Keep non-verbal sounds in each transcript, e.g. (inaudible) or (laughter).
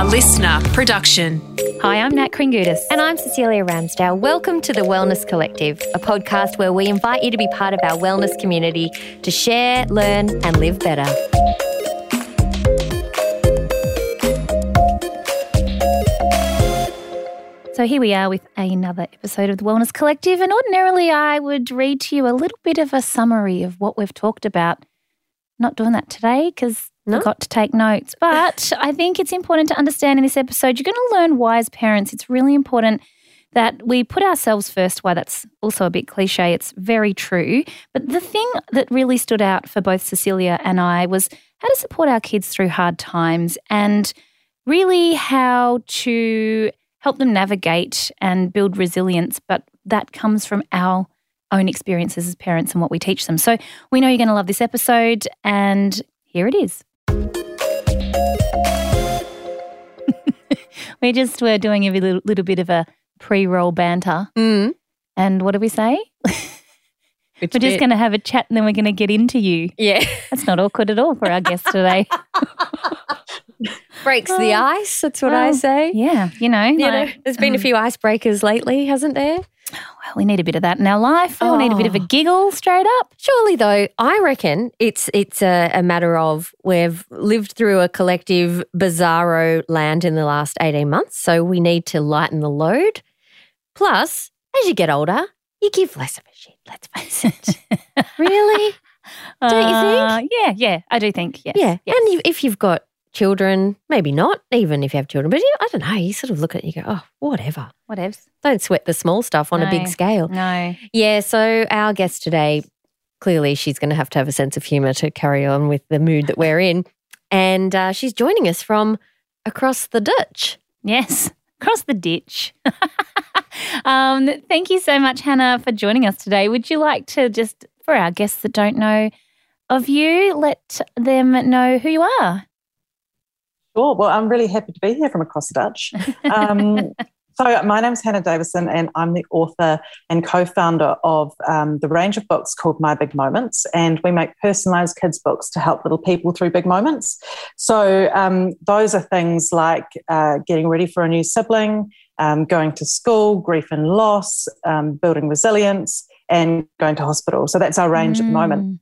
a listener production. Hi, I'm Nat Kringoudis. And I'm Cecilia Ramsdale. Welcome to the Wellness Collective, a podcast where we invite you to be part of our wellness community to share, learn, and live better. So here we are with another episode of the Wellness Collective. And ordinarily, I would read to you a little bit of a summary of what we've talked about. Not doing that today because I No? Forgot to take notes. But I think it's important to understand in this episode, you're going to learn why, as parents, it's really important that we put ourselves first. Why that's also a bit cliche. It's very true. But the thing that really stood out for both Cecilia and I was how to support our kids through hard times and really how to help them navigate and build resilience. But that comes from our own experiences as parents and what we teach them. So we know you're going to love this episode, and here it is. (laughs) we just were doing a little, little bit of a pre-roll banter, Mm. and what do we say? we're just going to have a chat, and then we're going to get into you. Yeah. That's not awkward at all for our guest today. (laughs) Breaks the ice, that's what I say. Yeah, you know, You know, like, there's been a few icebreakers lately, hasn't there? Well, we need a bit of that in our life. We need a bit of a Oh. giggle straight up. Surely, though, I reckon it's it's a, a matter of we've lived through a collective bizarro land in the last 18 months, so we need to lighten the load. Plus, as you get older, you give less of a shit, let's face it. (laughs) really? Don't you Uh, yeah, yeah, I do think. Yes. Yeah. yes. And you, if you've got children, maybe not, even if you have children, but you, I don't know, you sort of look at it and you go, oh, whatever. whatevs. Don't sweat the small stuff on a big scale. No. Yeah, so our guest today, clearly she's going to have to have a sense of humour to carry on with the mood that we're in. And uh, she's joining us from across the ditch. Yes. across the ditch. (laughs) um, thank you so much, Hannah, for joining us today. Would you like to just, for our guests that don't know of you, let them know who you are? Sure. Well, I'm really happy to be here from across the Dutch. (laughs) Um, so, my name's Hannah Davison, and I'm the author and co founder of um, the range of books called My Big Moments. And we make personalized kids' books to help little people through big moments. So, um, those are things like uh, getting ready for a new sibling, um, going to school, grief and loss, um, building resilience, and going to hospital. So, that's our range at the moment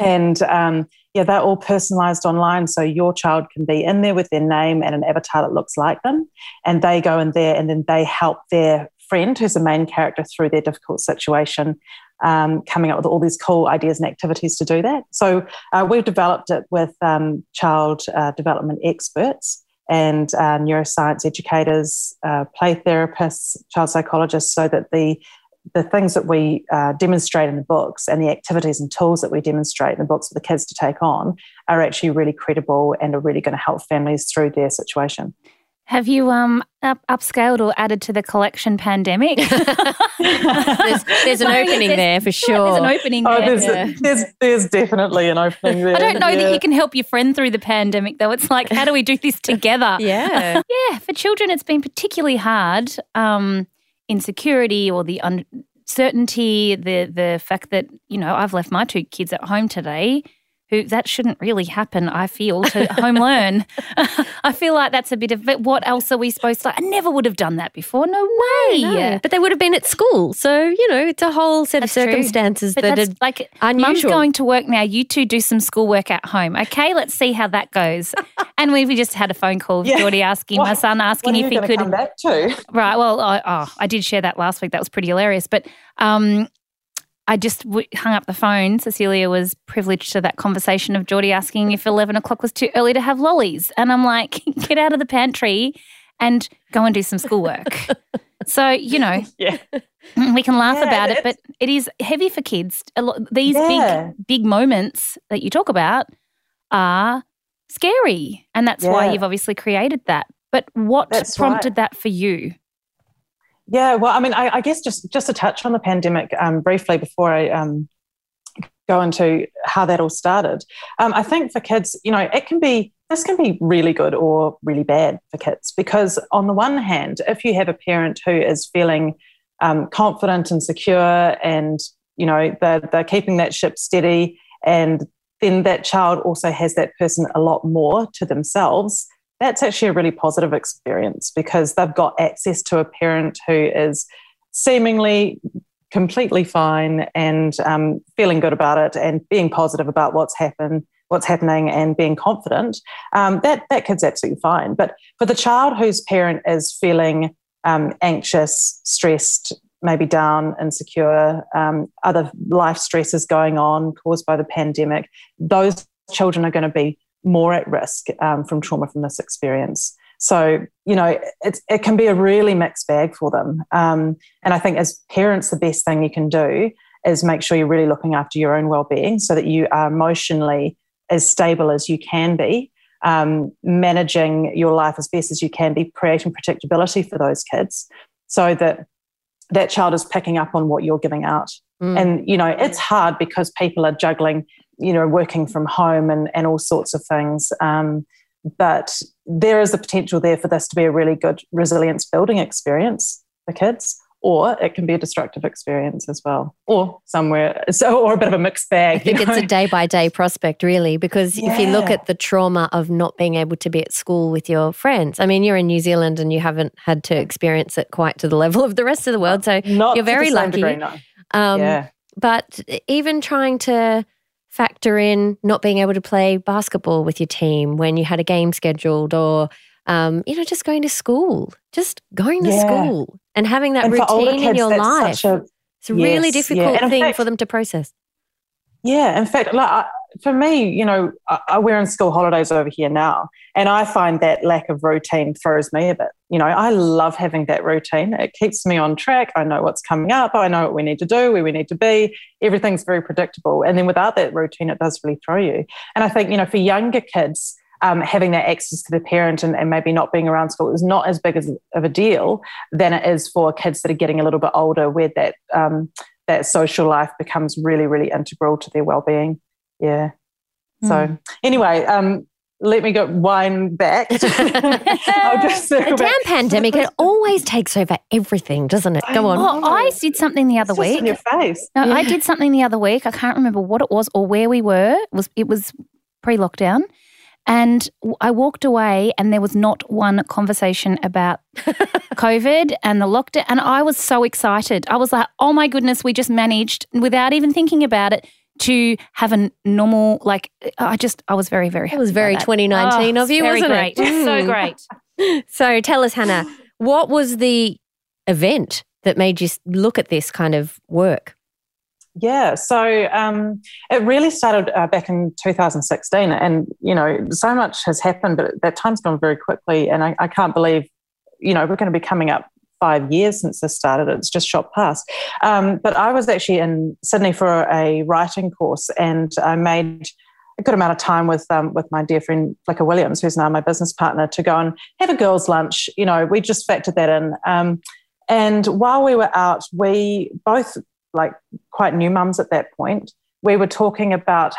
Mm. and um, yeah, they're all personalized online. So your child can be in there with their name and an avatar that looks like them, and they go in there and then they help their friend, who's the main character, through their difficult situation. Um, coming up with all these cool ideas and activities to do that. So uh, we've developed it with um, child uh, development experts and uh, neuroscience educators, uh, play therapists, child psychologists, so that the the things that we uh, demonstrate in the books and the activities and tools that we demonstrate in the books for the kids to take on are actually really credible and are really going to help families through their situation. Have you um up, upscaled or added to the collection pandemic? (laughs) There's, there's an Sorry, opening there's- there for (laughs) sure. There's sure. an opening Oh, there. there's, Yeah. there's, there's definitely an opening there. I don't know yeah. that you can help your friend through the pandemic, though. It's like, how do we do this together? (laughs) yeah. Yeah, for children, it's been particularly hard. Um, insecurity or the uncertainty, the the fact that you know I've left my two kids at home today. Who that shouldn't really happen. I feel to (laughs) home learn. (laughs) I feel like that's a bit of. But what else are we supposed to? I never would have done that before. No way. No, but they would have been at school. So, you know, it's a whole set That's of true. circumstances But that are like unusual. mum's going to work now. You two do some schoolwork at home. Okay, let's see how that goes. (laughs) and we we just had a phone call Yeah. Geordie asking my son asking if he could come back to? Right. Well, I, oh, I did share that last week. That was pretty hilarious. But um, I just w- hung up the phone. Cecilia was privileged to that conversation of Geordie asking if 11 o'clock was too early to have lollies. And I'm like, (laughs) get out of the pantry and go and do some schoolwork. (laughs) so, you know, Yeah. (laughs) we can laugh Yeah, about it, but it is heavy for kids. A lot, these Yeah. big, big moments that you talk about are scary. And that's why you've obviously created that. But what That's prompted right. that for you? Yeah, well, I mean, I, I guess just just to touch on the pandemic um, briefly before I um, go into how that all started. Um, I think for kids, you know, it can be this can be really good or really bad for kids because on the one hand, if you have a parent who is feeling um, confident and secure, and you know they're, they're keeping that ship steady, and then that child also has that person a lot more to themselves, that's actually a really positive experience because they've got access to a parent who is seemingly completely fine and um, feeling good about it and being positive about what's happened what's happening and being confident. Um, that that kid's absolutely fine. But for the child whose parent is feeling um, anxious stressed maybe down insecure um, other life stresses going on caused by the pandemic those children are going to be more at risk um, from trauma from this experience so, you know, it, it can be a really mixed bag for them. Um, and I think as parents, the best thing you can do is make sure you're really looking after your own well-being so that you are emotionally as stable as you can be um, managing your life as best as you can be creating predictability for those kids so that that child is picking up on what you're giving out mm. and you know it's hard because people are juggling you know working from home and, and all sorts of things um, but there is a potential there for this to be a really good resilience building experience for kids or it can be a destructive experience as well, or somewhere, (laughs) so or a bit of a mixed bag. I think it's know? a day by day prospect, really, because yeah. if you look at the trauma of not being able to be at school with your friends, I mean, you're in New Zealand and you haven't had to experience it quite to the level of the rest of the world, so not you're very lucky. Degree, no. um, yeah. But even trying to factor in not being able to play basketball with your team when you had a game scheduled or um, you know just going to school just going to yeah. school and having that and routine kids, in your life a, it's a yes, really difficult yeah. thing fact, for them to process yeah in fact like for me, you know, I, we're in school holidays over here now, and I find that lack of routine throws me a bit. You know, I love having that routine. It keeps me on track. I know what's coming up. I know what we need to do, where we need to be. Everything's very predictable. And then without that routine, it does really throw you. And I think, you know, for younger kids, um, having that access to the parent and, and, maybe not being around school is not as big as, of a deal than it is for kids that are getting a little bit older, where that um, that social life becomes really, really integral to their well-being. Yeah. So mm. anyway, um, let me go wind back. (laughs) (laughs) I'll just the damn pandemic, it always takes over everything, doesn't it? Go on. Oh, I did something the other week. in your face. No, yeah. I did something the other week. I can't remember what it was or where we were. It was it was pre-lockdown. And I walked away, and there was not one conversation about (laughs) COVID and the lockdown. And I was so excited. I was like, oh my goodness, we just managed without even thinking about it to have a normal like uh, I just I was very very happy. It was very 2019 oh, of you, wasn't great. it? so hmm. great. (laughs) so tell us, Hannah, what was the event that made you look at this kind of work? Yeah, so um, it really started uh, back in 2016, and you know, so much has happened, but that time's gone very quickly, and I, I can't believe, you know, we're going to be coming up five years since this started. It's just shot past. Um, but I was actually in Sydney for a writing course, and I made a good amount of time with um, with my dear friend Flicker Williams, who's now my business partner, to go and have a girls' lunch. You know, we just factored that in. Um, and while we were out, we both like quite new mums at that point. We were talking about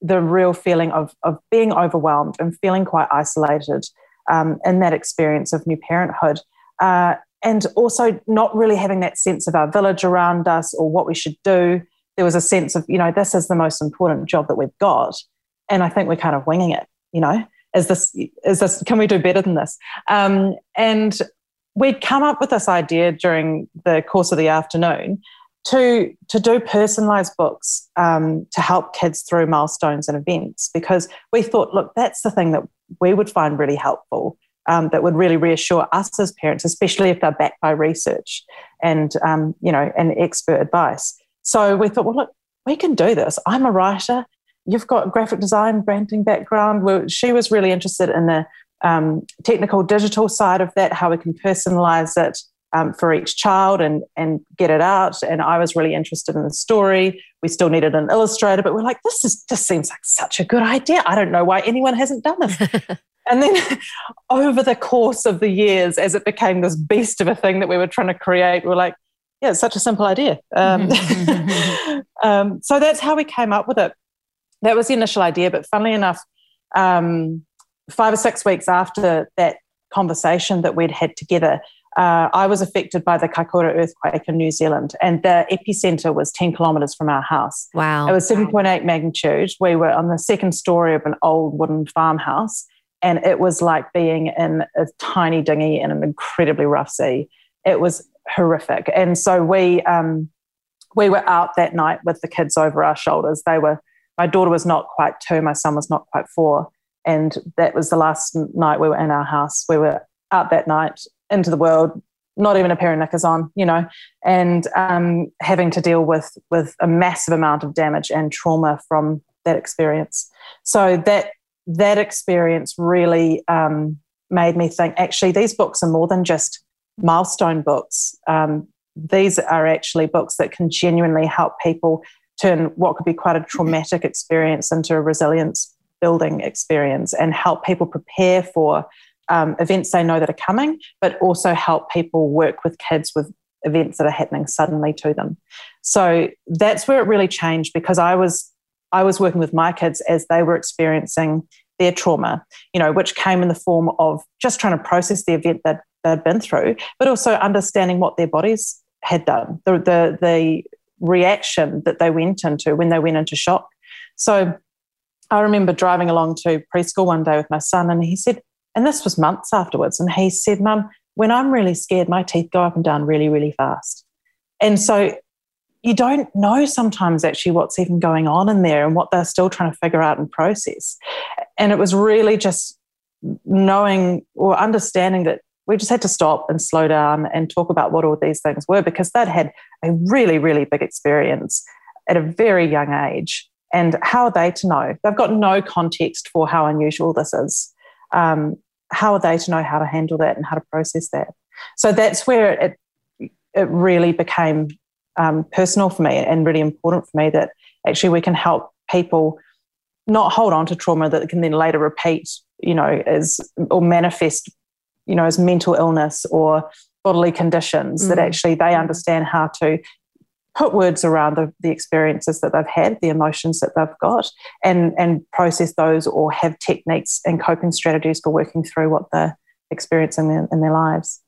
the real feeling of of being overwhelmed and feeling quite isolated um, in that experience of new parenthood. Uh, and also not really having that sense of our village around us or what we should do. There was a sense of, you know, this is the most important job that we've got. And I think we're kind of winging it, you know, is this, is this, can we do better than this? Um, and we'd come up with this idea during the course of the afternoon to, to do personalized books um, to help kids through milestones and events because we thought, look, that's the thing that we would find really helpful um, that would really reassure us as parents, especially if they're backed by research and um, you know and expert advice. So we thought, well, look, we can do this. I'm a writer. You've got graphic design, branding background. Well, she was really interested in the um, technical digital side of that, how we can personalize it um, for each child and and get it out. And I was really interested in the story. We still needed an illustrator, but we're like, this is just seems like such a good idea. I don't know why anyone hasn't done this. (laughs) And then (laughs) over the course of the years, as it became this beast of a thing that we were trying to create, we are like, yeah, it's such a simple idea. Um, (laughs) um, so that's how we came up with it. That was the initial idea. But funnily enough, um, five or six weeks after that conversation that we'd had together, uh, I was affected by the Kaikoura earthquake in New Zealand, and the epicenter was 10 kilometres from our house. Wow. It was 7.8 magnitude. We were on the second story of an old wooden farmhouse and it was like being in a tiny dinghy in an incredibly rough sea. It was horrific, and so we um, we were out that night with the kids over our shoulders. They were my daughter was not quite two, my son was not quite four, and that was the last night we were in our house. We were out that night into the world, not even a pair of knickers on, you know, and um, having to deal with with a massive amount of damage and trauma from that experience. So that that experience really um, made me think. Actually, these books are more than just milestone books. Um, these are actually books that can genuinely help people turn what could be quite a traumatic experience into a resilience building experience and help people prepare for um, events they know that are coming, but also help people work with kids with events that are happening suddenly to them. So that's where it really changed because I was I was working with my kids as they were experiencing their trauma, you know, which came in the form of just trying to process the event that they'd been through, but also understanding what their bodies had done, the the the reaction that they went into when they went into shock. So I remember driving along to preschool one day with my son, and he said, and this was months afterwards, and he said, Mum, when I'm really scared, my teeth go up and down really, really fast. And so you don't know sometimes actually what's even going on in there and what they're still trying to figure out and process. And it was really just knowing or understanding that we just had to stop and slow down and talk about what all these things were because they'd had a really, really big experience at a very young age. And how are they to know? They've got no context for how unusual this is. Um, how are they to know how to handle that and how to process that? So that's where it, it really became um, personal for me and really important for me that actually we can help people not hold on to trauma that can then later repeat, you know, as or manifest you know, as mental illness or bodily conditions, mm. that actually they understand how to put words around the, the experiences that they've had, the emotions that they've got, and and process those or have techniques and coping strategies for working through what they're experiencing in, in their lives.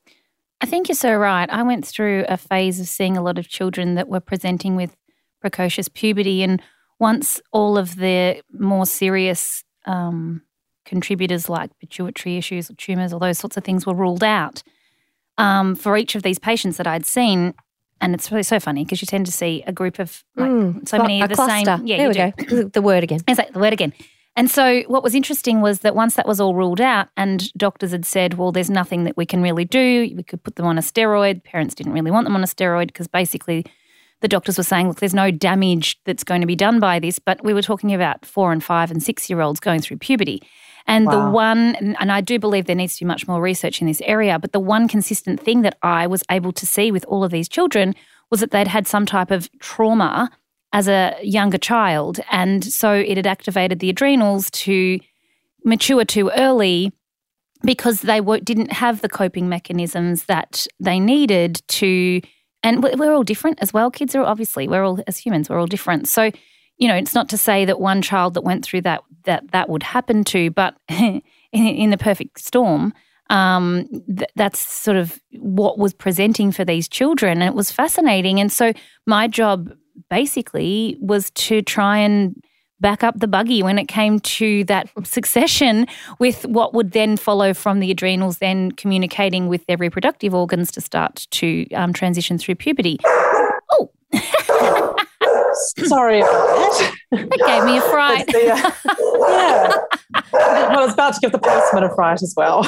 I think you're so right. I went through a phase of seeing a lot of children that were presenting with precocious puberty, and once all of the more serious um, contributors like pituitary issues or tumours or those sorts of things were ruled out um, for each of these patients that I'd seen. And it's really so funny because you tend to see a group of like mm, so many of the cluster. same. Yeah, there we do. go. the word again. Exactly, the word again. And so, what was interesting was that once that was all ruled out, and doctors had said, well, there's nothing that we can really do. We could put them on a steroid. Parents didn't really want them on a steroid because basically the doctors were saying, look, there's no damage that's going to be done by this. But we were talking about four and five and six year olds going through puberty. And wow. the one, and I do believe there needs to be much more research in this area, but the one consistent thing that I was able to see with all of these children was that they'd had some type of trauma as a younger child. And so it had activated the adrenals to mature too early because they didn't have the coping mechanisms that they needed to. And we're all different as well. Kids are obviously, we're all, as humans, we're all different. So you know, it's not to say that one child that went through that that that would happen to, but (laughs) in, in the perfect storm, um, th- that's sort of what was presenting for these children, and it was fascinating. And so my job basically was to try and back up the buggy when it came to that (laughs) succession with what would then follow from the adrenals, then communicating with their reproductive organs to start to um, transition through puberty. Oh. (laughs) Sorry about that. (laughs) That gave me a fright. The, uh, yeah. Well, I was about to give the postman a fright as well.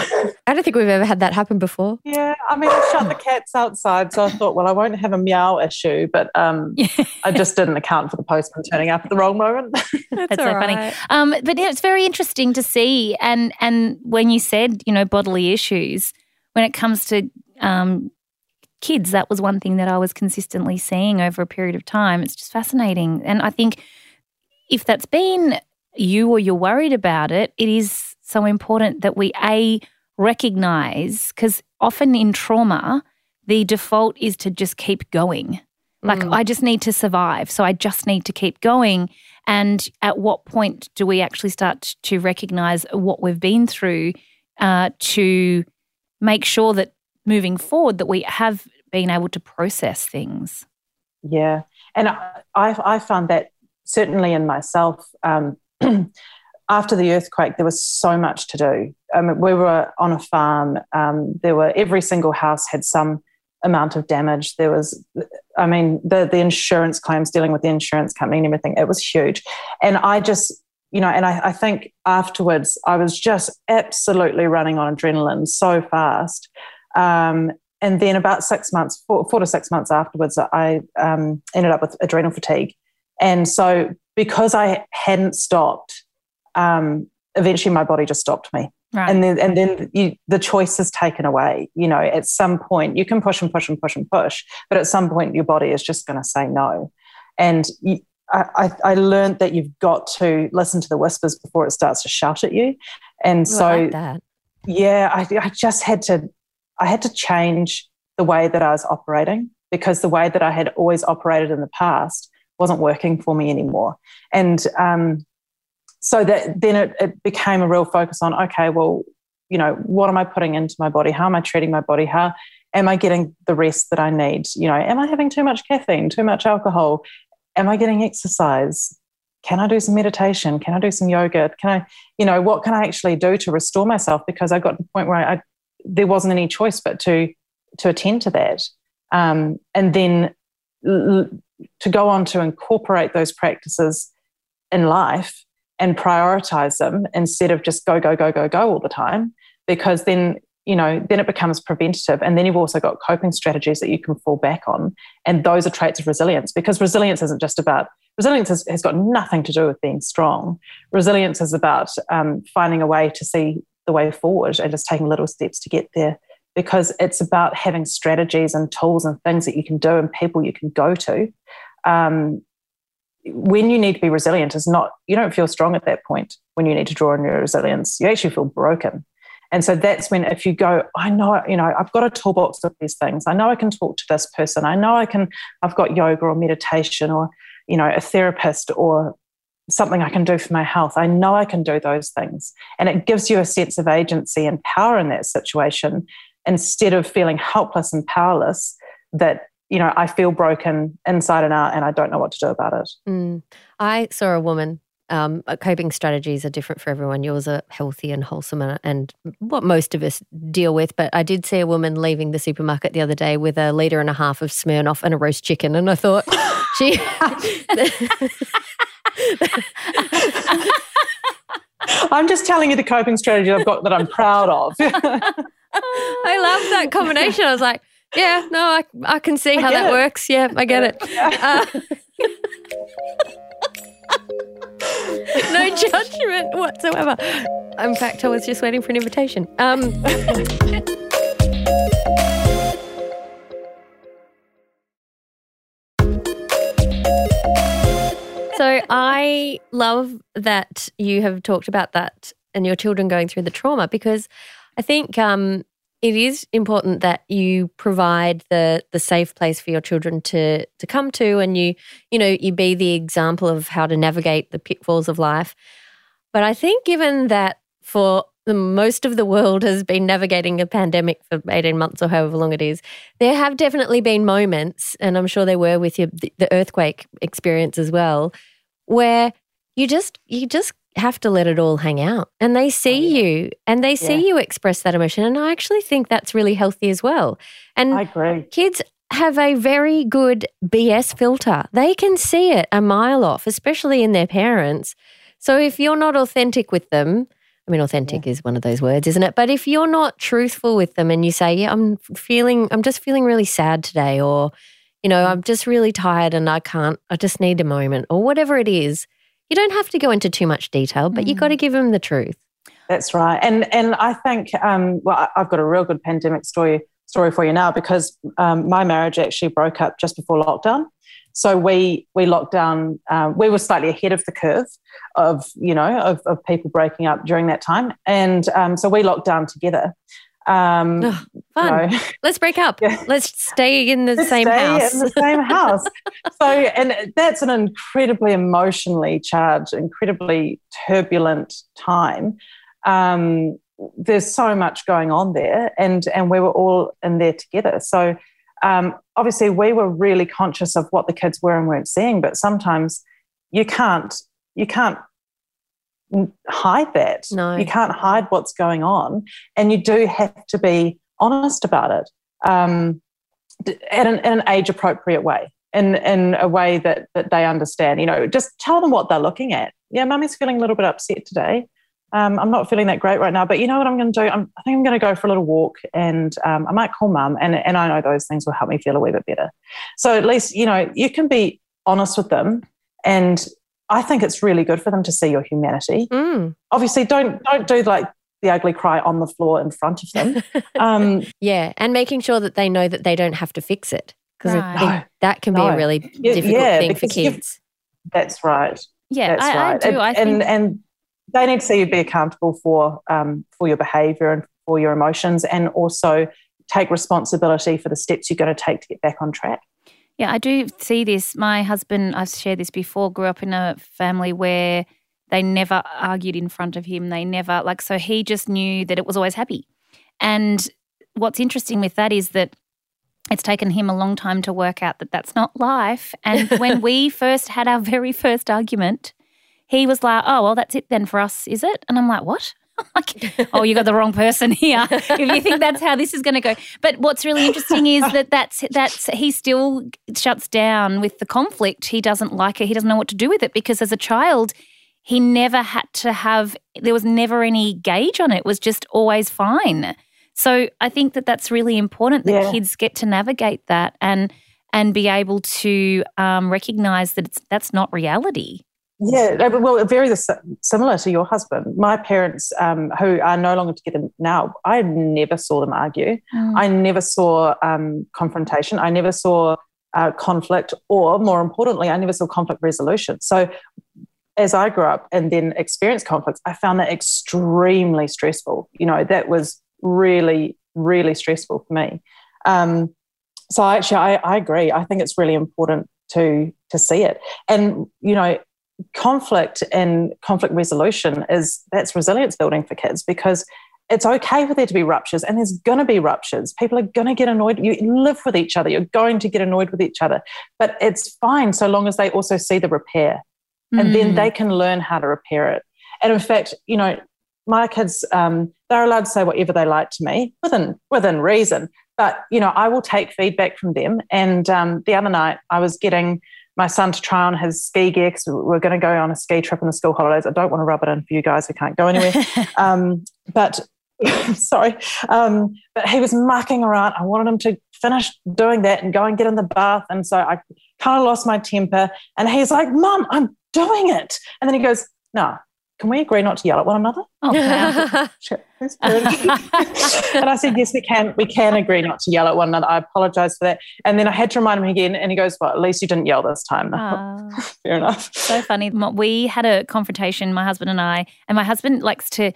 I don't think we've ever had that happen before. Yeah. I mean, I shut the cats outside, so I thought, well, I won't have a meow issue, but um, yeah. (laughs) I just didn't account for the postman turning up at the wrong moment. (laughs) That's, That's so right. funny. Um, but yeah, it's very interesting to see. And, and when you said, you know, bodily issues, when it comes to um, kids, that was one thing that I was consistently seeing over a period of time. It's just fascinating. And I think if that's been you or you're worried about it, it is so important that we A, recognize, because often in trauma, the default is to just keep going. Like, mm. I just need to survive. So I just need to keep going. And at what point do we actually start to recognize what we've been through uh, to make sure that moving forward that we have been able to process things. Yeah. And I, I, found that certainly in myself, um, (clears throat) after the earthquake, there was so much to do. I mean, we were on a farm. Um, there were every single house had some amount of damage. There was, I mean, the the insurance claims, dealing with the insurance company and everything. It was huge, and I just, you know, and I, I think afterwards I was just absolutely running on adrenaline so fast. Um, and then about six months, four, four to six months afterwards, I um, ended up with adrenal fatigue. And so because I hadn't stopped, um, eventually my body just stopped me. Right. And then, and then you, the choice is taken away. You know, at some point you can push and push and push and push, but at some point your body is just going to say no. And you, I, I, learned that you've got to listen to the whispers before it starts to shout at you. And so, like yeah, I, I just had to, I had to change the way that I was operating because the way that I had always operated in the past wasn't working for me anymore. And um, so that then it, it became a real focus on okay, well, you know, what am I putting into my body? How am I treating my body? How am I getting the rest that I need? You know, am I having too much caffeine, too much alcohol? Am I getting exercise? Can I do some meditation? Can I do some yoga? Can I, you know, what can I actually do to restore myself? Because I got to the point where I, I there wasn't any choice but to to attend to that, um, and then l- to go on to incorporate those practices in life and prioritize them instead of just go, go, go, go, go all the time. Because then, you know, then it becomes preventative. And then you've also got coping strategies that you can fall back on. And those are traits of resilience because resilience isn't just about, resilience has, has got nothing to do with being strong. Resilience is about um, finding a way to see the way forward and just taking little steps to get there because it's about having strategies and tools and things that you can do and people you can go to. Um, when you need to be resilient is not you don't feel strong at that point when you need to draw on your resilience. You actually feel broken. And so that's when if you go i know you know i've got a toolbox of these things. I know i can talk to this person. I know i can i've got yoga or meditation or you know a therapist or something i can do for my health i know i can do those things and it gives you a sense of agency and power in that situation instead of feeling helpless and powerless that you know, I feel broken inside and out and I don't know what to do about it. Mm. I saw a woman. Um, coping strategies are different for everyone. Yours are healthy and wholesome and, and what most of us deal with. But I did see a woman leaving the supermarket the other day with a litre and a half of Smirnoff and a roast chicken. And I thought, (laughs) she. (laughs) I'm just telling you the coping strategy I've got that I'm proud of. (laughs) I love that combination. I was like, yeah, no, I, I can see I how that it. works. Yeah, I get it. Uh, (laughs) no judgment whatsoever. In fact, I was just waiting for an invitation. Um, so I love that you have talked about that and your children going through the trauma because I think um, it is important that you provide the the safe place for your children to to come to and you you know you be the example of how to navigate the pitfalls of life. But i think given that for the most of the world has been navigating a pandemic for 18 months or however long it is there have definitely been moments and i'm sure there were with your the earthquake experience as well where you just you just have to let it all hang out and they see oh, yeah. you and they see yeah. you express that emotion and i actually think that's really healthy as well and i agree kids have a very good bs filter they can see it a mile off especially in their parents so if you're not authentic with them I mean, authentic yeah. is one of those words, isn't it? But if you're not truthful with them and you say, Yeah, I'm feeling, I'm just feeling really sad today, or, you know. I'm just really tired and I can't, I just need a moment, or whatever it is, you don't have to go into too much detail, but mm. you've got to give them the truth. That's right. And and I think um, well, I've got a real good pandemic story story for you now because um, my marriage actually broke up just before lockdown. So we we locked down. Uh, we were slightly ahead of the curve of you know of, of people breaking up during that time, and um, so we locked down together. Um, oh, fun. (laughs) Let's break up. Yeah. Let's stay in the Let's same house. In the same (laughs) house. so, and that's an incredibly emotionally charged, incredibly turbulent time. Um, there's so much going on there, and and we were all in there together. So, um, obviously, we were really conscious of what the kids were and weren't seeing. But sometimes you can't you can't hide that. No. You can't hide what's going on. And you do have to be honest about it um, at an, in an age appropriate way, in, in a way that, that they understand. You know, just tell them what they're looking at. Yeah, mummy's feeling a little bit upset today. Um, I'm not feeling that great right now, but you know what I'm going to do? I'm, I think I'm going to go for a little walk and um, I might call mum, and, and I know those things will help me feel a wee bit better. So at least, you know, you can be honest with them and I think it's really good for them to see your humanity. Mm. Obviously, don't don't do like the ugly cry on the floor in front of them. (laughs) Um, Yeah, and making sure that they know that they don't have to fix it because I Right. think No. that can be No. a really difficult yeah, thing for kids. that's right. Yeah, That's I, right. I do. And, think and and they need to see you be accountable for um, for your behaviour and for your emotions, and also take responsibility for the steps you're going to take to get back on track. Yeah, I do see this. My husband, I've shared this before, grew up in a family where they never argued in front of him. They never, like, so he just knew that it was always happy. And what's interesting with that is that it's taken him a long time to work out that that's not life. And (laughs) when we first had our very first argument, he was like, oh, well, that's it then for us, is it? And I'm like, what? (laughs) like, oh, you got the wrong person here. if you think that's how this is going to go. But what's really interesting is that that's that's he still shuts down with the conflict. He doesn't like it. He doesn't know what to do with it because as a child, he never had to have. There was never any gauge on it. It was just always fine. So I think that that's really important that Yeah. kids get to navigate that and and be able to um, recognize that it's that's not reality. Yeah, well, very similar to your husband. My parents, um, who are no longer together now, I never saw them argue. I never saw um, confrontation. I never saw uh, conflict, or more importantly, I never saw conflict resolution. So, as I grew up and then experienced conflicts, I found that extremely stressful. You know, that was really, really stressful for me. Um, so, actually, I, I agree. I think it's really important to to see it, and you know, conflict and conflict resolution is that's resilience building for kids because it's okay for there to be ruptures and there's going to be ruptures. People are going to get annoyed. You live with each other. You're going to get annoyed with each other but it's fine so long as they also see the repair and then Mm. they can learn how to repair it. And in fact you know my kids um, they're allowed to say whatever they like to me within within reason but you know i will take feedback from them. And um, the other night i was getting my son to try on his ski gear because we're going to go on a ski trip in the school holidays. I don't want to rub it in for you guys who can't go anywhere. (laughs) um, but (laughs) sorry, um, but he was mucking around. I wanted him to finish doing that and go and get in the bath. And so I kind of lost my temper. And he's like, Mum, I'm doing it. And then he goes, No, can we agree not to yell at one another? Oh, wow. Sure. That's good. and I said, yes, we can. We can agree not to yell at one another. I apologise for that. And then I had to remind him again, and he goes, "Well, at least you didn't yell this time." (laughs) Ah. Fair enough. so funny. We had a confrontation, my husband and I, and my husband likes to.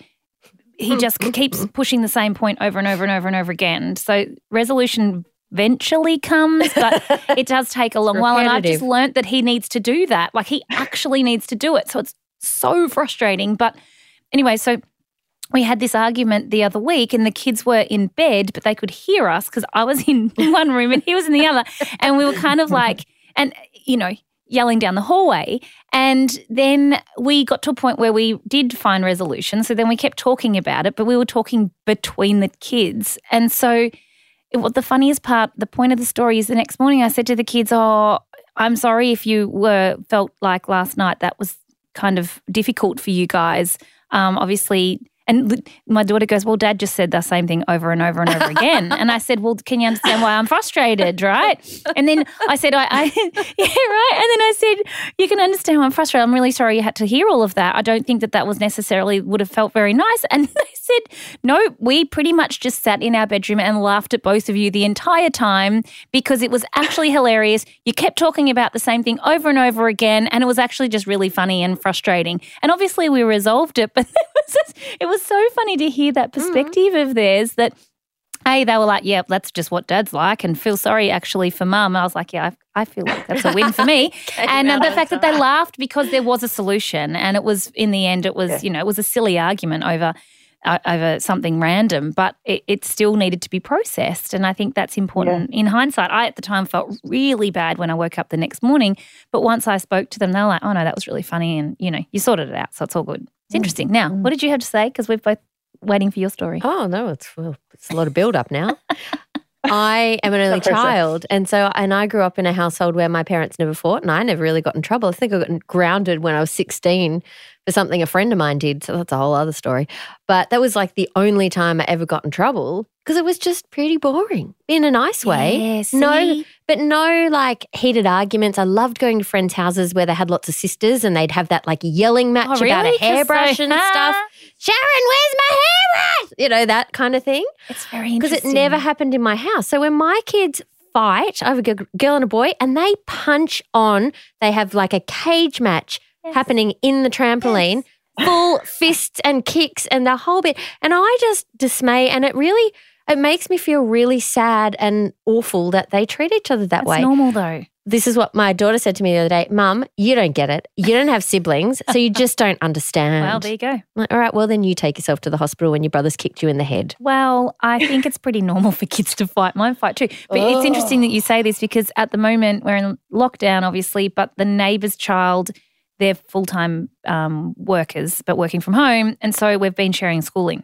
He just (laughs) keeps pushing the same point over and over and over and over again. So resolution eventually comes, but (laughs) it does take a long while. And I've just learnt that he needs to do that. Like he actually needs to do it. So it's so frustrating. But anyway, so we had this argument the other week, and the kids were in bed, but they could hear us because I was (laughs) in one room and he was in the other. And we were kind of like, and, you know, yelling down the hallway. And then we got to a point where we did find resolution. So then we kept talking about it, but we were talking between the kids. And so it, what the funniest part, the point of the story is the next morning I said to the kids, Oh, I'm sorry if you were felt like last night that was kind of difficult for you guys. Um, obviously, and my daughter goes, Well, dad just said the same thing over and over and over again. and I said, Well, can you understand why I'm frustrated, right? And then I said, I, I (laughs) yeah, right. And then I said, You can understand why I'm frustrated. I'm really sorry you had to hear all of that. I don't think that that was necessarily would have felt very nice. And (laughs) they said, No, we pretty much just sat in our bedroom and laughed at both of you the entire time because it was actually hilarious. You kept talking about the same thing over and over again. And it was actually just really funny and frustrating. And obviously, we resolved it, (laughs) but (laughs) it was, just, it was so funny to hear that perspective of theirs that. Hey, they were like, yeah, that's just what dad's like, and feel sorry actually for mum. I was like, yeah, I, I feel like that's a win for me. (laughs) and uh, the fact that they laughed because there was a solution, and it was in the end, it was Yeah. you know, it was a silly argument over uh, over something random, but it, it still needed to be processed, and I think that's important. In hindsight, I at the time felt really bad when I woke up the next morning, but once I spoke to them, they were like, oh no, that was really funny, and you know, you sorted it out, so it's all good. It's interesting. Now, what did you have to say? Because we're both waiting for your story. Oh no, it's well, it's a lot of build up now. (laughs) I am an only child, and so and I grew up in a household where my parents never fought, and I never really got in trouble. I think I got grounded when I was sixteen for something a friend of mine did. So that's a whole other story. But that was like the only time I ever got in trouble because it was just pretty boring in a nice way. Yeah, no? But no like heated arguments. I loved going to friends' houses where they had lots of sisters, and they'd have that like yelling oh, match Oh, about a hairbrush and (laughs) stuff. Sharon, where's my hairbrush? You know that kind of thing It's very interesting. because it never happened in my house. So when my kids fight, I have a g- girl and a boy, and they punch on, they have like a cage match Yes. happening in the trampoline, full fists and kicks and the whole bit. And I just dismay, and it really it makes me feel really sad and awful that they treat each other that That's way. normal though. This is what my daughter said to me the other day, Mum, you don't get it. You don't have siblings, so you just don't understand. Well, there you go. Like, all right, well then you take yourself to the hospital when your brother's kicked you in the head. Well, I think it's pretty normal for kids to fight. Mine fight too. But it's interesting that you say this because at the moment we're in lockdown, obviously, but the neighbour's child, they're full time um, workers, but working from home. And so we've been sharing schooling.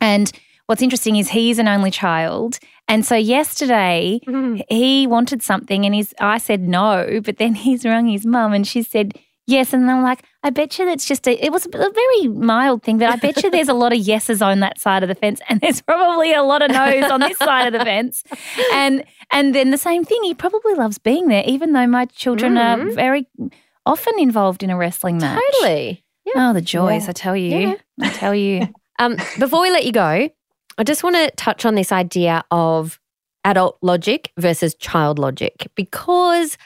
And what's interesting is he's an only child. And so yesterday, he wanted something and he's I said no, but then (laughs) he's rung his mum and she said yes. And I'm like, I bet you that's just a it was a very mild thing, but I bet you there's a lot of (laughs) yeses on that side of the fence and there's probably a lot of no's on this side of the fence. And and then the same thing, he probably loves being there, even though my children are Mhm. very often involved in a wrestling match. Totally. Yeah. Oh, the joys, Yeah. I tell you. Yeah. I tell you. (laughs) Um, before we let you go, I just want to touch on this idea of adult logic versus child logic because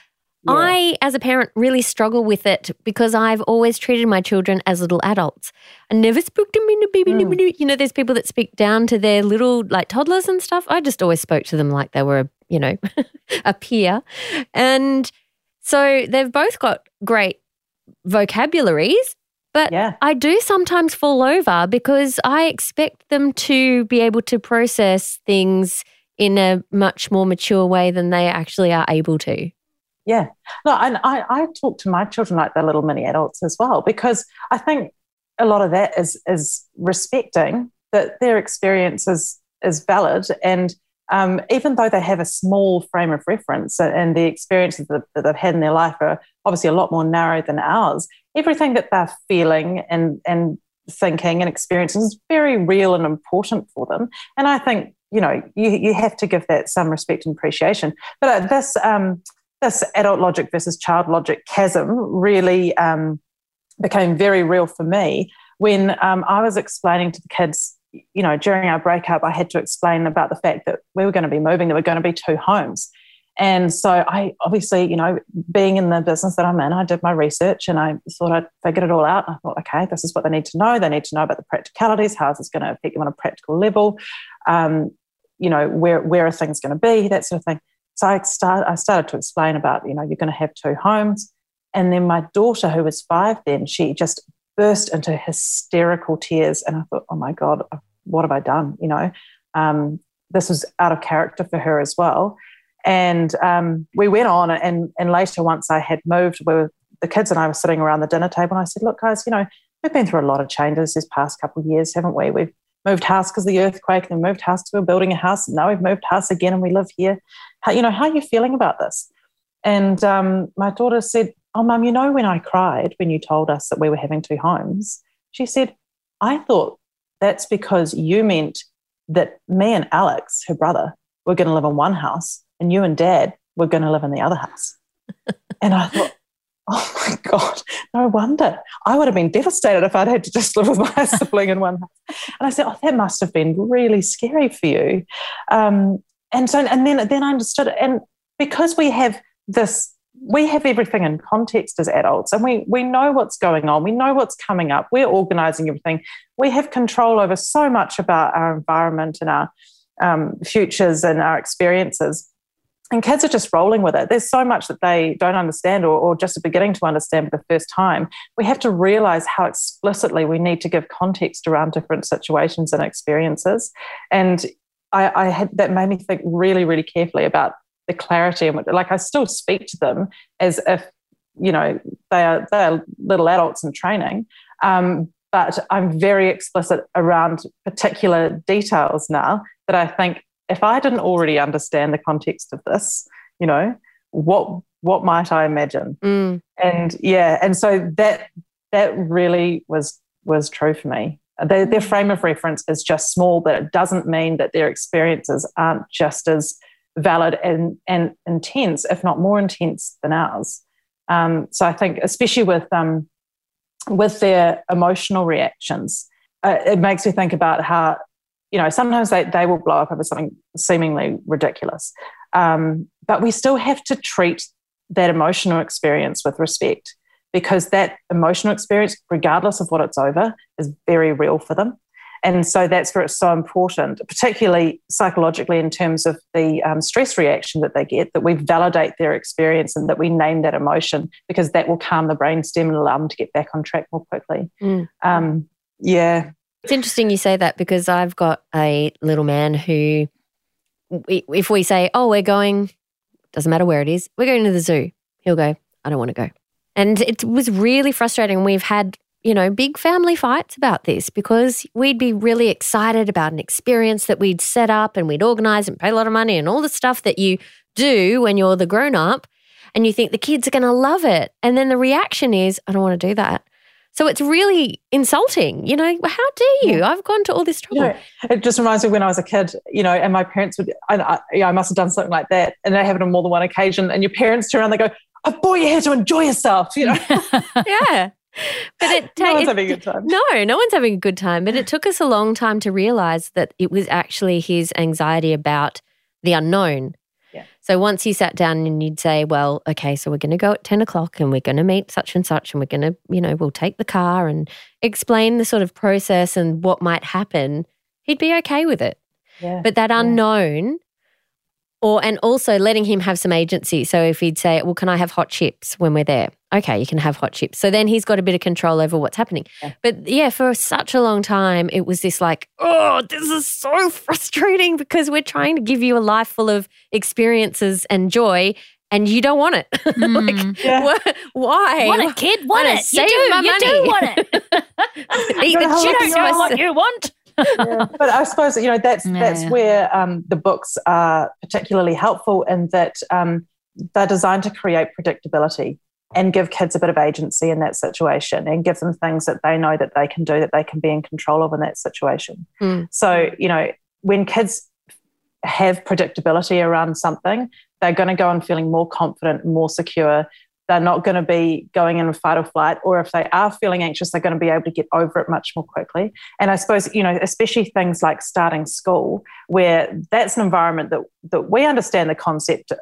Yeah. I, as a parent, really struggle with it because I've always treated my children as little adults. I never spoke to them in a baby. Mm. You know, there's people that speak down to their little like toddlers and stuff. I just always spoke to them like they were, you know, (laughs) a peer. And so they've both got great vocabularies, but Yeah. I do sometimes fall over because I expect them to be able to process things in a much more mature way than they actually are able to. Yeah. No, and I, I talk to my children like they're little mini adults as well, because I think a lot of that is is respecting that their experience is, is valid. And um, even though they have a small frame of reference and, the experiences that, that they've had in their life are obviously a lot more narrow than ours, everything that they're feeling and, and thinking and experiencing is very real and important for them. And I think, you know, you, you have to give that some respect and appreciation. But uh, this, um, this adult logic versus child logic chasm really um, became very real for me when um, I was explaining to the kids, you know, during our breakup, I had to explain about the fact that we were going to be moving, there were going to be two homes. And so I obviously, you know, being in the business that I'm in, I did my research and I thought I'd figured it all out. I thought, okay, this is what they need to know. They need to know about the practicalities, how is this going to affect them on a practical level, um, you know, where where are things going to be, that sort of thing. So I start I started to explain about, you know, you're going to have two homes. And then my daughter, who was five then, she just burst into hysterical tears. And I thought, oh my God, what have I done? You know, um, this was out of character for her as well. And um, we went on, and, and later, once I had moved, we were, the kids and I were sitting around the dinner table, and I said, Look, guys, you know, we've been through a lot of changes this past couple of years, haven't we? We've moved house because of the earthquake, and moved house to we're building a house, and now we've moved house again, and we live here. How, you know, how are you feeling about this? And um, my daughter said, Oh, mum, you know, when I cried when you told us that we were having two homes, she said, I thought that's because you meant that me and Alex, her brother, were going to live in one house and you and dad were going to live in the other house. (laughs) and I thought, oh my God, no wonder. I would have been devastated if I'd had to just live with my (laughs) sibling in one house. And I said, oh, that must have been really scary for you. Um, and so, and then, then I understood it. And because we have this, we have everything in context as adults and we, we know what's going on. We know what's coming up. We're organizing everything. We have control over so much about our environment and our um, futures and our experiences and kids are just rolling with it. There's so much that they don't understand or, or just are beginning to understand for the first time. We have to realize how explicitly we need to give context around different situations and experiences. And I, I had that made me think really, really carefully about the clarity and like I still speak to them as if you know they are they are little adults in training. Um, but I'm very explicit around particular details now that I think if I didn't already understand the context of this, you know, what what might I imagine? Mm. And yeah, and so that that really was was true for me. Their, their frame of reference is just small, but it doesn't mean that their experiences aren't just as valid and, and intense, if not more intense than ours. Um, so I think, especially with um, with their emotional reactions, uh, it makes me think about how you know sometimes they, they will blow up over something seemingly ridiculous, um, but we still have to treat that emotional experience with respect because that emotional experience, regardless of what it's over, is very real for them. And so that's where it's so important, particularly psychologically, in terms of the um, stress reaction that they get, that we validate their experience and that we name that emotion because that will calm the brainstem and allow them to get back on track more quickly. Mm. Um, yeah. It's interesting you say that because I've got a little man who, if we say, oh, we're going, doesn't matter where it is, we're going to the zoo, he'll go, I don't want to go. And it was really frustrating. We've had you know, big family fights about this because we'd be really excited about an experience that we'd set up and we'd organize and pay a lot of money and all the stuff that you do when you're the grown up. And you think the kids are going to love it. And then the reaction is, I don't want to do that. So it's really insulting. You know, how dare you? I've gone to all this trouble. You know, it just reminds me when I was a kid, you know, and my parents would, I, I, I must have done something like that. And they have it on more than one occasion. And your parents turn around, they go, I bought you here to enjoy yourself, you know? (laughs) yeah. But it no one's it, having a good time. No, no one's having a good time. But it took us a long time to realize that it was actually his anxiety about the unknown. Yeah. So once you sat down and you'd say, well, okay, so we're going to go at 10 o'clock and we're going to meet such and such and we're going to, you know, we'll take the car and explain the sort of process and what might happen, he'd be okay with it. Yeah. But that Yeah. unknown, or and also letting him have some agency. So if he'd say, "Well, can I have hot chips when we're there?" Okay, you can have hot chips. So then he's got a bit of control over what's happening. Yeah. But yeah, for such a long time, it was this like, "Oh, this is so (laughs) frustrating because we're trying to give you a life full of experiences and joy." And you don't want it. (laughs) like, Mm. Yeah. wha- why? Want it, kid? Want wanna it? save you do. my you money. do want it. Eat the have you chips don't what you want. Yeah. but I suppose you know that's (laughs) that's Yeah. where um, the books are particularly helpful in that um, they're designed to create predictability and give kids a bit of agency in that situation and give them things that they know that they can do that they can be in control of in that situation. Mm. So you know when kids have predictability around something, they're going to go in feeling more confident, more secure. They're not going to be going in fight or flight, or if they are feeling anxious, they're going to be able to get over it much more quickly. And I suppose, you know, especially things like starting school, where that's an environment that, that we understand the concept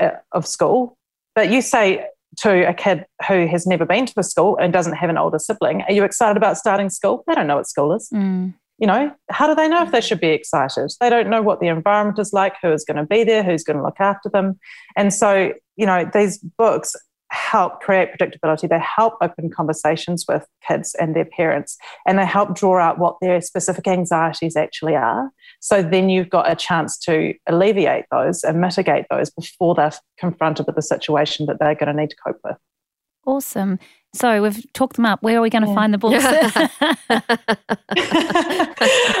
uh, of school, but you say to a kid who has never been to a school and doesn't have an older sibling, are you excited about starting school? They don't know what school is Mm. you know, how do they know if they should be excited? They don't know what the environment is like, who is going to be there, who's going to look after them. And so, you know, these books help create predictability. They help open conversations with kids and their parents, and they help draw out what their specific anxieties actually are. So then you've got a chance to alleviate those and mitigate those before they're confronted with the situation that they're going to need to cope with. Awesome. So we've talked them up. Where are we going to Yeah. find the books? (laughs)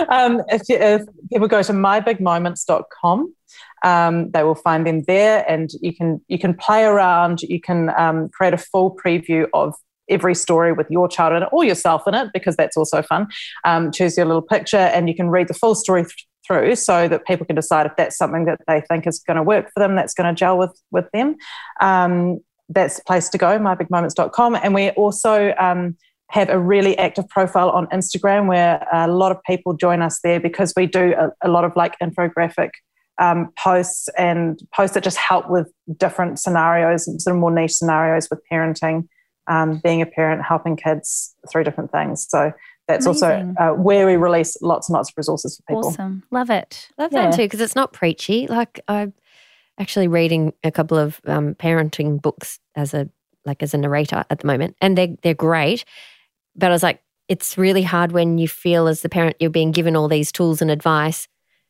(laughs) um, if, you, if people go to mybigmoments.com, um, they will find them there, and you can you can play around. You can um, create a full preview of every story with your child in it or yourself in it, because that's also fun. Um, choose your little picture, and you can read the full story th- through, so that people can decide if that's something that they think is going to work for them, that's going to gel with with them. Um, that's the place to go, mybigmoments.com, and we also um, have a really active profile on Instagram where a lot of people join us there because we do a, a lot of like infographic um, posts and posts that just help with different scenarios, sort of more niche scenarios with parenting, um, being a parent, helping kids through different things. So that's Amazing. also uh, where we release lots and lots of resources for people. awesome. Love it. Love Yeah. that too, because it's not preachy. Like I'm actually reading a couple of um, parenting books as a like as a narrator at the moment, and they're they're great. But I was like, it's really hard when you feel as the parent you're being given all these tools and advice,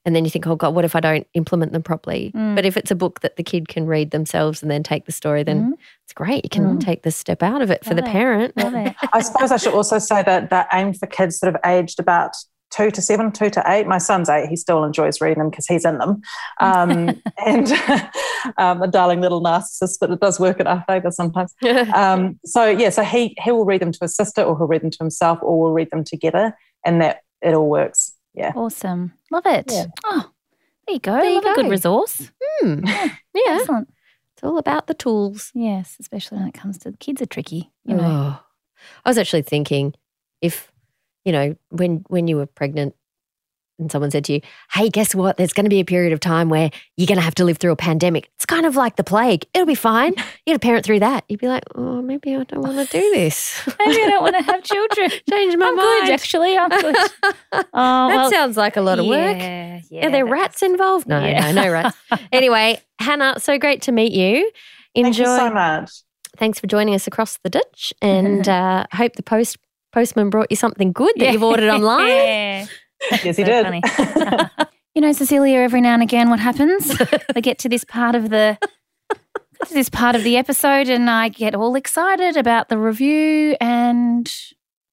And then you think, oh God, what if I don't implement them properly? Mm. But if it's a book that the kid can read themselves and then take the story, then Mhm. it's great. You can Mm. take the step out of it for Love the it. parent. (laughs) I suppose I should also say that that aimed for kids that have aged about two to seven, two to eight. My son's eight; he still enjoys reading them because he's in them. Um, (laughs) and (laughs) um, a darling little narcissist, but it does work in our favour sometimes. Um, so yeah, so he he will read them to his sister, or he'll read them to himself, or we'll read them together, and that it all works. Yeah. Awesome. Love it. Yeah. Oh, there you go. There you Love a good go. resource. Hmm. (laughs) Yeah. Excellent. It's all about the tools. Yes, especially when it comes to kids are tricky. You know. Oh. I was actually thinking if, you know, when when you were pregnant and someone said to you, Hey, guess what? There's going to be a period of time where you're going to have to live through a pandemic. It's kind of like the plague. It'll be fine. You're going to parent through that. You'd be like, Oh, maybe I don't want to do this. (laughs) Maybe I don't want to have (laughs) children. Change my I'm mind. good, actually. I'm good. (laughs) Oh, that well, sounds like a lot of work. Yeah, yeah. Are there rats involved? No, Yeah. no, no rats. anyway, Hannah, so great to meet you. Thank Enjoy. you so much. Thanks for joining us across the ditch, and uh, hope the post postman brought you something good that you've ordered online. Yes, he did. (laughs) You know, Cecilia, every now and again, what happens? we get to this part of the to this part of the episode, and I get all excited about the review, and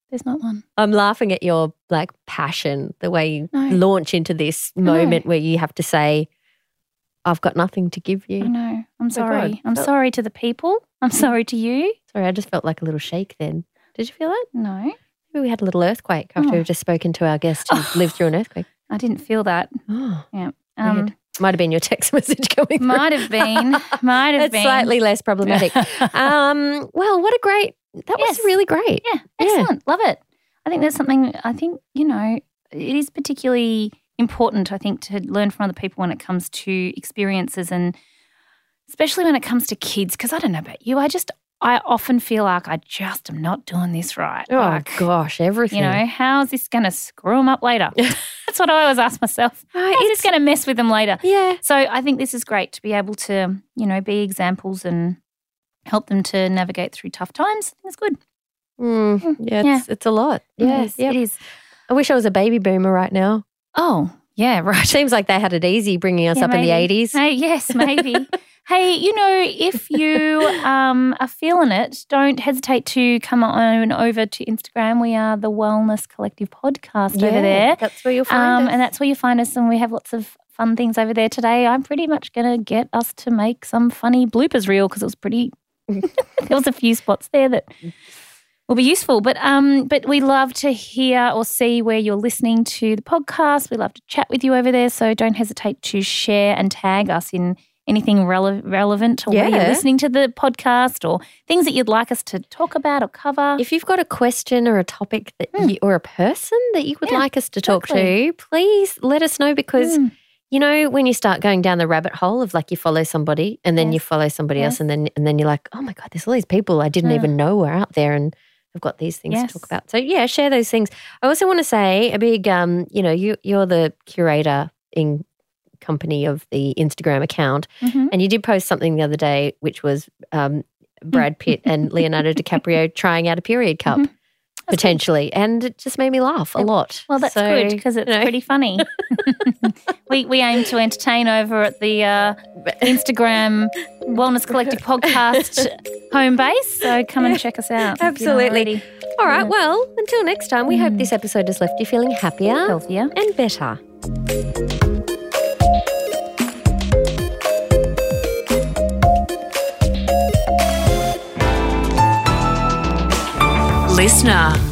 there's not one. I'm laughing at your like passion, the way you No. launch into this moment where you have to say, "I've got nothing to give you." No, I'm oh God. sorry. I'm Felt- sorry to the people. I'm sorry to you. Sorry, I just felt like a little shake. Then, did you feel it? No, Maybe we had a little earthquake after Oh. we've just spoken to our guest who lived through an earthquake. I didn't feel that. Oh, Um, might have been your text (laughs) message coming. through. might have been. (laughs) Might have It's been. slightly less problematic. (laughs) um, well, what a great. That was really great. Yeah, excellent. Love it. I think that's something, I think, you know, it is particularly important, I think, to learn from other people when it comes to experiences and especially when it comes to kids. Because I don't know about you, I just, I often feel like I just am not doing this right. Oh Like, gosh, everything. you know, how's this going to screw them up later? (laughs) that's what I always ask myself. (laughs) How's this going to mess with them later? yeah. So I think this is great to be able to, you know, be examples and help them to navigate through tough times. I think it's good. Mm, yeah, Yeah. It's, it's a lot. Yeah, it is. yeah. It is. I wish I was a baby boomer right now. Oh, yeah, (laughs) right. Seems like they had it easy bringing us Yeah, up in the 80s. Hey, yes, maybe. Hey, you know, if you (laughs) um, are feeling it, don't hesitate to come on over to Instagram. We are the Wellness Collective podcast over there. That's where you'll find Um, us. and that's where you find us, and we have lots of fun things over there today. I'm pretty much going to get us to make some funny bloopers reel because it was pretty. (laughs) (laughs) there was a few spots there that will be useful. But um, but we love to hear or see where you're listening to the podcast. We love to chat with you over there. So don't hesitate to share and tag us in anything rele- relevant or where Yeah. you're listening to the podcast or things that you'd like us to talk about or cover. if you've got a question or a topic that Mm. you, or a person that you would Yeah, like us to talk exactly. to, please let us know because Mm. you know when you start going down the rabbit hole of like you follow somebody and then you follow somebody else and then and then you're like, oh my god, there's all these people I didn't Mm. even know were out there and I've got these things to talk about. So yeah, share those things. I also want to say a big, um, you know, you you're the curator in company of the Instagram account, Mhm. and you did post something the other day, which was um, Brad Pitt and (laughs) Leonardo DiCaprio trying out a period cup. Mhm. Good. Potentially, and it just made me laugh a lot. Well, that's So, good because it's you know. pretty funny. (laughs) we we aim to entertain over at the uh, Instagram Wellness Collective podcast (laughs) home base. So come and check us out. if you haven't Absolutely. All right. Well, until next time, we hope Mm. this episode has left you feeling happier Healthier. and better. Listener.